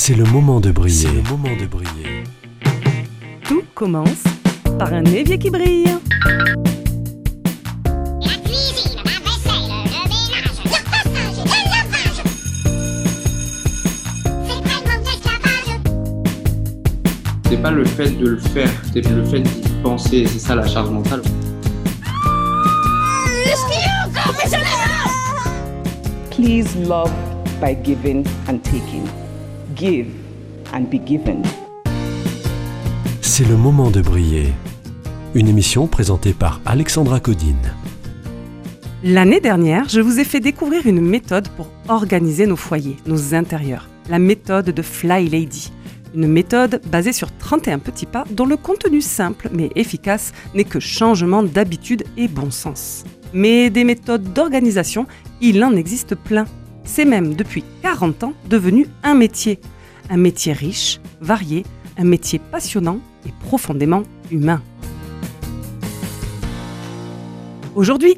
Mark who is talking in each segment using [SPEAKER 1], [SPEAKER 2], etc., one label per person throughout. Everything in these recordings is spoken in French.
[SPEAKER 1] C'est le moment de briller. C'est le moment de briller.
[SPEAKER 2] Tout commence par un évier qui brille.
[SPEAKER 3] La cuisine, la vaisselle, le ménage, le repassage, le lavage. C'est.
[SPEAKER 4] C'est pas le fait de le faire, c'est le fait d'y penser, c'est ça la charge mentale.
[SPEAKER 5] Please love by giving and taking. Give and be given.
[SPEAKER 1] C'est le moment de briller. Une émission présentée par Alexandra Codine.
[SPEAKER 2] L'année dernière, je vous ai fait découvrir une méthode pour organiser nos foyers, nos intérieurs. La méthode de Fly Lady. Une méthode basée sur 31 petits pas dont le contenu simple mais efficace n'est que changement d'habitude et bon sens. Mais des méthodes d'organisation, il en existe plein. C'est même depuis 40 ans devenu un métier. Un métier riche, varié, un métier passionnant et profondément humain. Aujourd'hui,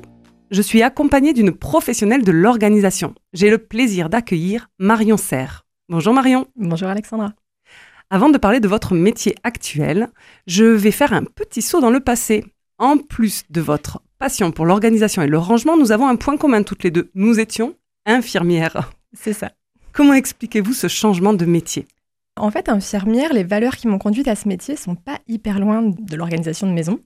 [SPEAKER 2] je suis accompagnée d'une professionnelle de l'organisation. J'ai le plaisir d'accueillir Marion Serre. Bonjour Marion.
[SPEAKER 6] Bonjour Alexandra.
[SPEAKER 2] Avant de parler de votre métier actuel, je vais faire un petit saut dans le passé. En plus de votre passion pour l'organisation et le rangement, nous avons un point commun toutes les deux. Nous étions infirmières.
[SPEAKER 6] C'est ça.
[SPEAKER 2] Comment expliquez-vous ce changement de métier?
[SPEAKER 6] En fait, infirmière, les valeurs qui m'ont conduite à ce métier sont pas hyper loin de l'organisation de maison.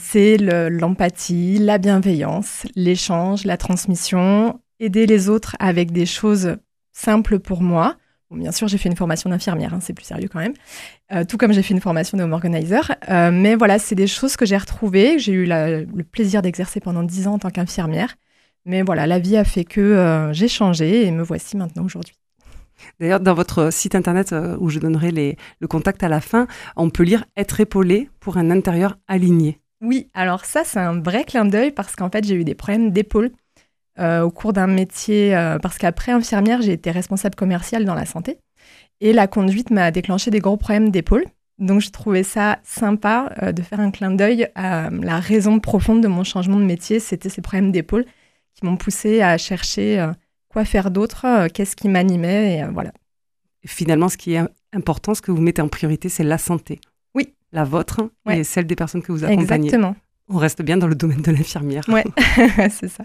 [SPEAKER 6] C'est le- l'empathie, la bienveillance, l'échange, la transmission, aider les autres avec des choses simples pour moi. Bon, bien sûr, j'ai fait une formation d'infirmière, hein, c'est plus sérieux quand même. Euh, tout comme j'ai fait une formation de home organizer. Euh, mais voilà, c'est des choses que j'ai retrouvées. que J'ai eu la- le plaisir d'exercer pendant 10 ans en tant qu'infirmière. Mais voilà, la vie a fait que euh, j'ai changé et me voici maintenant aujourd'hui.
[SPEAKER 2] D'ailleurs, dans votre site internet euh, où je donnerai les- le contact à la fin, on peut lire être épaulé pour un intérieur aligné.
[SPEAKER 6] Oui, alors ça, c'est un vrai clin d'œil parce qu'en fait, j'ai eu des problèmes d'épaule euh, au cours d'un métier. parce qu'après infirmière, j'ai été responsable commerciale dans la santé. Et la conduite m'a déclenché des gros problèmes d'épaule. Donc, je trouvais ça sympa de faire un clin d'œil à la raison profonde de mon changement de métier. C'était ces problèmes d'épaule qui m'ont poussé à chercher euh, quoi faire d'autre, euh, qu'est-ce qui m'animait. Et euh, voilà.
[SPEAKER 2] Finalement, ce qui est important, ce que vous mettez en priorité, c'est la santé.
[SPEAKER 6] Oui.
[SPEAKER 2] La vôtre
[SPEAKER 6] Ouais.
[SPEAKER 2] et celle des personnes que vous accompagnez.
[SPEAKER 6] Exactement.
[SPEAKER 2] On reste bien dans le domaine de l'infirmière.
[SPEAKER 6] Ouais, c'est ça.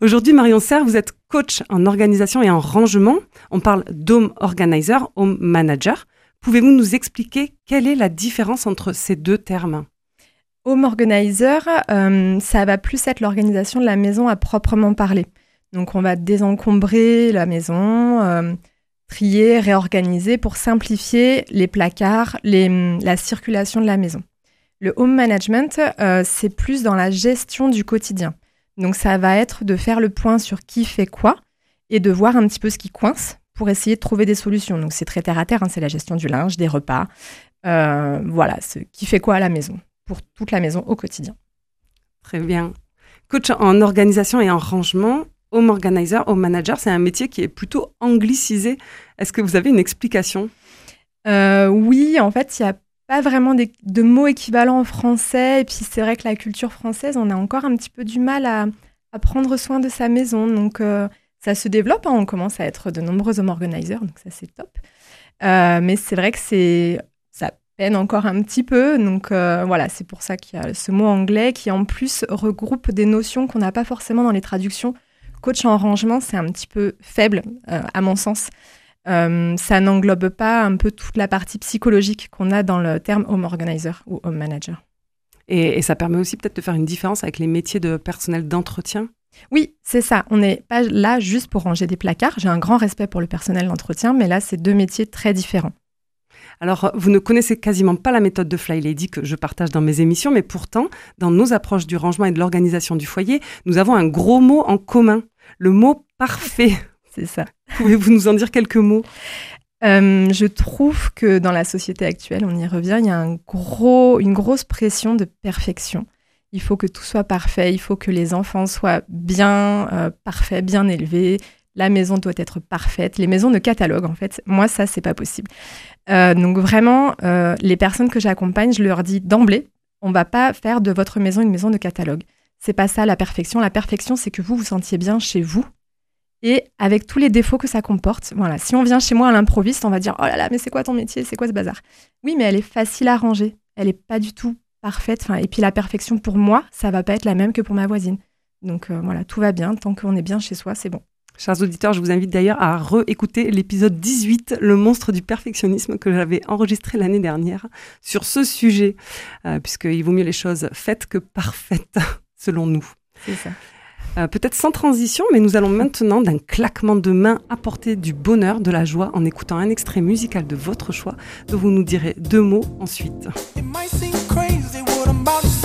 [SPEAKER 2] Aujourd'hui, Marion Serre, vous êtes coach en organisation et en rangement. On parle d'home organizer, home manager. Pouvez-vous nous expliquer quelle est la différence entre ces deux termes?
[SPEAKER 6] Home organizer, euh, ça va plus être l'organisation de la maison à proprement parler. Donc on va désencombrer la maison, euh, trier, réorganiser pour simplifier les placards, la circulation de la maison. Le home management, euh, c'est plus dans la gestion du quotidien. Donc ça va être de faire le point sur qui fait quoi et de voir un petit peu ce qui coince pour essayer de trouver des solutions. Donc c'est très terre à terre, hein, c'est la gestion du linge, des repas, voilà, ce qui fait quoi à la maison pour toute la maison au quotidien.
[SPEAKER 2] Très bien. Coach en organisation et en rangement, home organizer, home manager, c'est un métier qui est plutôt anglicisé. Est-ce que vous avez une explication?
[SPEAKER 6] Euh, oui, en fait, il n'y a pas vraiment des- de mots équivalents en français. Et puis, c'est vrai que la culture française, on a encore un petit peu du mal à, à prendre soin de sa maison. Donc, euh, ça se développe. hein. On commence à être de nombreux home organizers. Donc, ça, c'est top. Euh, mais c'est vrai que c'est peine encore un petit peu. Donc, euh, voilà, c'est pour ça qu'il y a ce mot anglais qui, en plus, regroupe des notions qu'on n'a pas forcément dans les traductions. Coach en rangement, c'est un petit peu faible, euh, à mon sens. Euh, ça n'englobe pas un peu toute la partie psychologique qu'on a dans le terme home organizer ou home manager.
[SPEAKER 2] et, et ça permet aussi peut-être de faire une différence avec les métiers de personnel d'entretien?
[SPEAKER 6] Oui, c'est ça. On n'est pas là juste pour ranger des placards. J'ai un grand respect pour le personnel d'entretien, mais là, c'est deux métiers très différents.
[SPEAKER 2] Alors, vous ne connaissez quasiment pas la méthode de Fly Lady que je partage dans mes émissions, mais pourtant, dans nos approches du rangement et de l'organisation du foyer, nous avons un gros mot en commun, le mot parfait.
[SPEAKER 6] C'est ça.
[SPEAKER 2] Pouvez-vous nous en dire quelques mots?
[SPEAKER 6] Euh, je trouve que dans la société actuelle, on y revient, il y a une grosse pression de perfection. Il faut que tout soit parfait, il faut que les enfants soient bien euh, parfaits, bien élevés. La maison doit être parfaite. Les maisons de catalogue, en fait, moi, ça, c'est pas possible. Euh, donc vraiment, euh, les personnes que j'accompagne, je leur dis d'emblée, on va pas faire de votre maison une maison de catalogue. C'est pas ça la perfection. La perfection, c'est que vous vous sentiez bien chez vous et avec tous les défauts que ça comporte. Voilà, si on vient chez moi à l'improviste, on va dire oh là là, mais c'est quoi ton métier, c'est quoi ce bazar Oui, mais elle est facile à ranger, elle est pas du tout parfaite. Et puis la perfection pour moi, ça va pas être la même que pour ma voisine. Donc euh, voilà, tout va bien tant qu'on est bien chez soi, c'est bon.
[SPEAKER 2] Chers auditeurs, je vous invite d'ailleurs à réécouter l'épisode 18, Le monstre du perfectionnisme, que j'avais enregistré l'année dernière sur ce sujet, euh, puisqu'il vaut mieux les choses faites que parfaites, selon nous.
[SPEAKER 6] C'est ça.
[SPEAKER 2] Euh, Peut-être sans transition, mais nous allons maintenant d'un claquement de main apporter du bonheur, de la joie, en écoutant un extrait musical de votre choix, dont vous nous direz deux mots ensuite.
[SPEAKER 7] It might seem crazy what I'm about to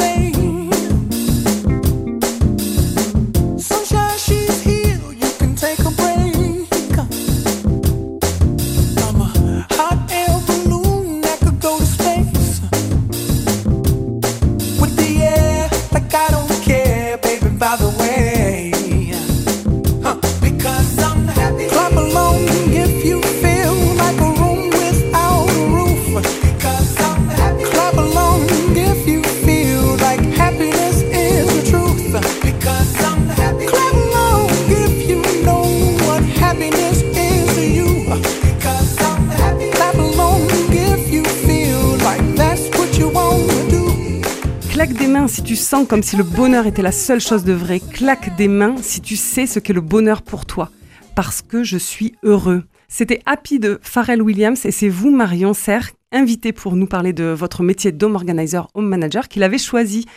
[SPEAKER 2] si tu sens comme si le bonheur était la seule chose de vrai. Claque des mains si tu sais ce qu'est le bonheur pour toi. Parce que je suis heureux. C'était Happy de Pharrell Williams et c'est vous, Marion Serre, invité pour nous parler de votre métier d'home organizer, home manager, qu'il avait choisi.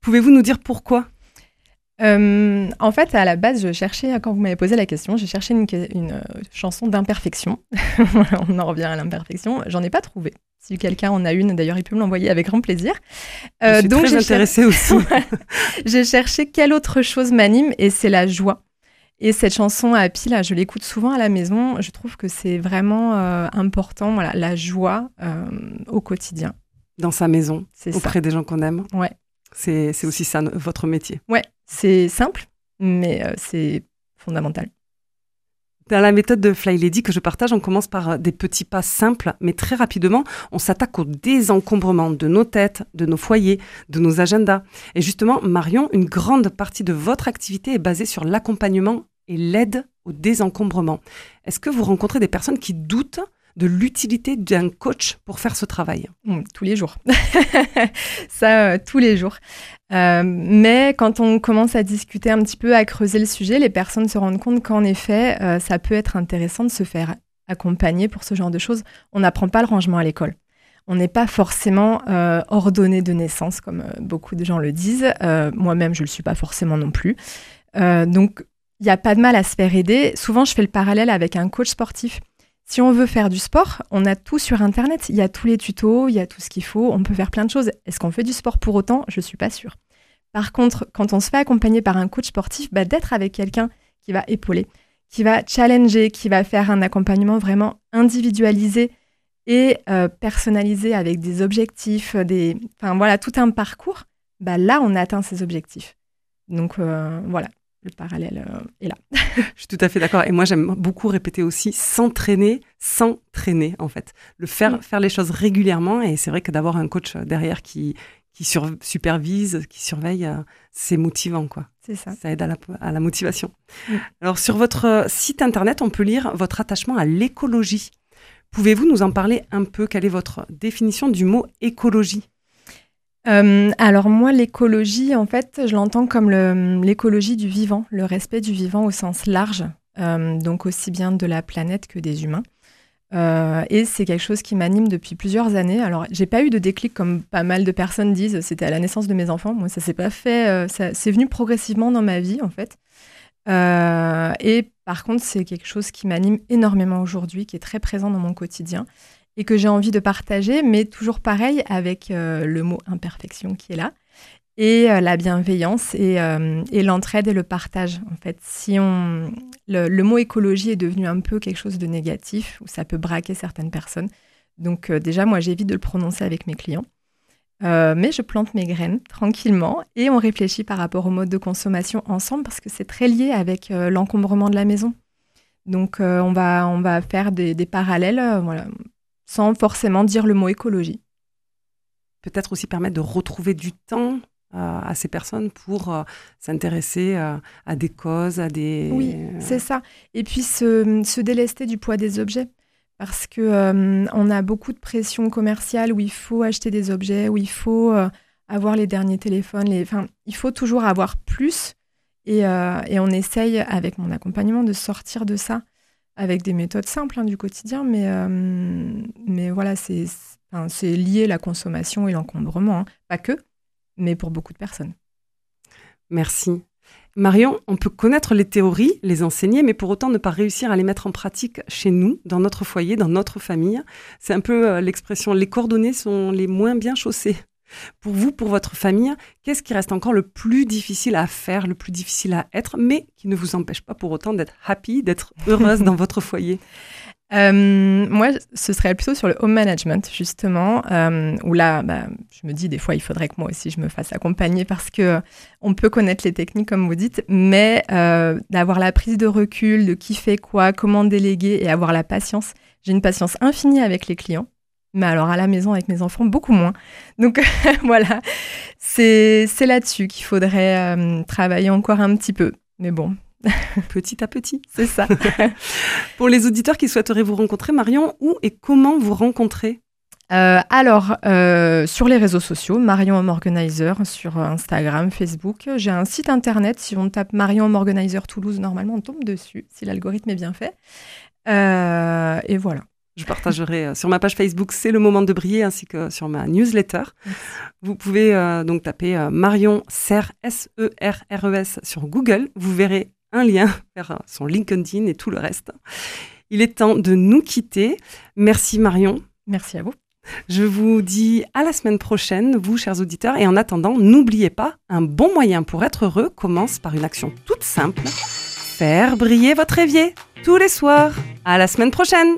[SPEAKER 2] Pouvez-vous nous dire pourquoi?
[SPEAKER 6] Euh, en fait, à la base, je cherchais, quand vous m'avez posé la question, j'ai cherché une, une, euh, chanson d'imperfection. On en revient à l'imperfection. J'en ai pas trouvé. Si quelqu'un en a une, d'ailleurs, il peut me l'envoyer avec grand plaisir.
[SPEAKER 2] Je
[SPEAKER 6] Euh,
[SPEAKER 2] suis
[SPEAKER 6] donc,
[SPEAKER 2] très intéressée aussi.
[SPEAKER 6] J'ai cherché quelle autre chose m'anime et c'est la joie. Et cette chanson Happy, là, je l'écoute souvent à la maison. Je trouve que c'est vraiment euh, important, voilà, la joie au quotidien.
[SPEAKER 2] Dans sa maison,
[SPEAKER 6] ça.
[SPEAKER 2] auprès des gens qu'on aime.
[SPEAKER 6] Ouais.
[SPEAKER 2] C'est aussi ça, votre métier.
[SPEAKER 6] Ouais, c'est simple, mais euh, c'est fondamental.
[SPEAKER 2] Dans la méthode de Fly Lady que je partage, on commence par euh, des petits pas simples, mais très rapidement, on s'attaque au désencombrement de nos têtes, de nos foyers, de nos agendas. Et justement, Marion, une grande partie de votre activité est basée sur l'accompagnement et l'aide au désencombrement. Est-ce que vous rencontrez des personnes qui doutent de l'utilité d'un coach pour faire ce travail
[SPEAKER 6] Mm, tous les jours. Ça, euh, tous les jours. Euh, mais quand on commence à discuter un petit peu, à creuser le sujet, les personnes se rendent compte qu'en effet, euh, ça peut être intéressant de se faire accompagner pour ce genre de choses. On n'apprend pas le rangement à l'école. On n'est pas forcément ordonné de naissance, comme beaucoup de gens le disent. Moi-même, je ne le suis pas forcément non plus. Donc, il n'y a pas de mal à se faire aider. Souvent, je fais le parallèle avec un coach sportif. Si on veut faire du sport, on a tout sur Internet. Il y a tous les tutos, il y a tout ce qu'il faut. On peut faire plein de choses. Est-ce qu'on fait du sport pour autant? Je ne suis pas sûre. Par contre, quand on se fait accompagner par un coach sportif, bah, d'être avec quelqu'un qui va épauler, qui va challenger, qui va faire un accompagnement vraiment individualisé et euh, personnalisé avec des objectifs, des, enfin voilà, tout un parcours. Bah, là, on atteint ses objectifs. Donc euh, voilà, le parallèle euh, est là.
[SPEAKER 2] Je suis tout à fait d'accord. Et moi, j'aime beaucoup répéter aussi s'entraîner sans traîner, en fait. Le faire,
[SPEAKER 6] Mm.
[SPEAKER 2] faire les choses régulièrement. Et c'est vrai que d'avoir un coach derrière qui, qui sur- supervise, qui surveille, euh, c'est motivant, quoi.
[SPEAKER 6] C'est ça.
[SPEAKER 2] Ça aide à la, à la motivation.
[SPEAKER 6] Mm.
[SPEAKER 2] Alors, sur votre euh, site internet, on peut lire votre attachement à l'écologie. Pouvez-vous nous en parler un peu? Quelle est votre définition du mot écologie?
[SPEAKER 6] Euh, alors moi, l'écologie, en fait, je l'entends comme l'écologie du vivant, le respect du vivant au sens large, euh, donc aussi bien de la planète que des humains. Euh, et c'est quelque chose qui m'anime depuis plusieurs années. Alors, j'ai pas eu de déclic comme pas mal de personnes disent. C'était à la naissance de mes enfants. Moi, ça s'est pas fait. c'est venu progressivement dans ma vie, en fait. Et par contre, c'est quelque chose qui m'anime énormément aujourd'hui, qui est très présent dans mon quotidien et que j'ai envie de partager, mais toujours pareil avec euh, le mot imperfection qui est là et euh, la bienveillance et, euh, et l'entraide et le partage. En fait, si on le, mot écologie est devenu un peu quelque chose de négatif, où ça peut braquer certaines personnes. Donc déjà, moi, j'évite de le prononcer avec mes clients. Mais je plante mes graines tranquillement et on réfléchit par rapport au mode de consommation ensemble parce que c'est très lié avec l'encombrement de la maison. Donc on, va, on va faire des, parallèles voilà, sans forcément dire le mot écologie.
[SPEAKER 2] Peut-être aussi permettre de retrouver du temps euh, à ces personnes pour euh, s'intéresser euh, à des causes, à des...
[SPEAKER 6] Oui, c'est ça. Et puis se, se délester du poids des objets. Parce que on a beaucoup de pression commerciale où il faut acheter des objets, où il faut avoir les derniers téléphones. Les... Enfin, il faut toujours avoir plus. Et, et on essaye, avec mon accompagnement, de sortir de ça avec des méthodes simples hein, du quotidien. Mais, euh, mais voilà, c'est enfin, lié la consommation et l'encombrement. hein. Pas que, mais pour beaucoup de personnes.
[SPEAKER 2] Merci. Marion, on peut connaître les théories, les enseigner, mais pour autant ne pas réussir à les mettre en pratique chez nous, dans notre foyer, dans notre famille. C'est un peu euh, l'expression les coordonnées sont les moins bien chaussées. Pour vous, pour votre famille, qu'est-ce qui reste encore le plus difficile à faire, le plus difficile à être, mais qui ne vous empêche pas pour autant d'être happy, d'être heureuse dans votre foyer?
[SPEAKER 6] Euh, moi, ce serait plutôt sur le home management, justement, euh, où là, bah, je me dis des fois, il faudrait que moi aussi je me fasse accompagner parce que euh, on peut connaître les techniques, comme vous dites, mais d'avoir la prise de recul, de qui fait quoi, comment déléguer et avoir la patience. J'ai une patience infinie avec les clients, mais alors à la maison avec mes enfants, beaucoup moins. Donc voilà, c'est là-dessus qu'il faudrait travailler encore un petit peu. Mais bon,
[SPEAKER 2] Petit à petit.
[SPEAKER 6] c'est ça.
[SPEAKER 2] Pour les auditeurs qui souhaiteraient vous rencontrer, Marion, où et comment vous rencontrer
[SPEAKER 6] Euh, alors, euh, sur les réseaux sociaux, Marion Home Organizer, sur Instagram, Facebook. J'ai un site internet, si on tape Marion Home Organizer Toulouse, normalement on tombe dessus, si l'algorithme est bien fait. Euh, et voilà.
[SPEAKER 2] Je partagerai sur ma page Facebook C'est le moment de briller ainsi que sur ma newsletter. Vous pouvez donc taper Marion Serres, S-E-R-R-E-S sur Google. Vous verrez un lien vers euh, son LinkedIn et tout le reste. Il est temps de nous quitter. Merci Marion.
[SPEAKER 6] Merci à vous.
[SPEAKER 2] Je vous dis à la semaine prochaine, vous, chers auditeurs. Et en attendant, n'oubliez pas, un bon moyen pour être heureux commence par une action toute simple faire briller votre évier tous les soirs. À la semaine prochaine!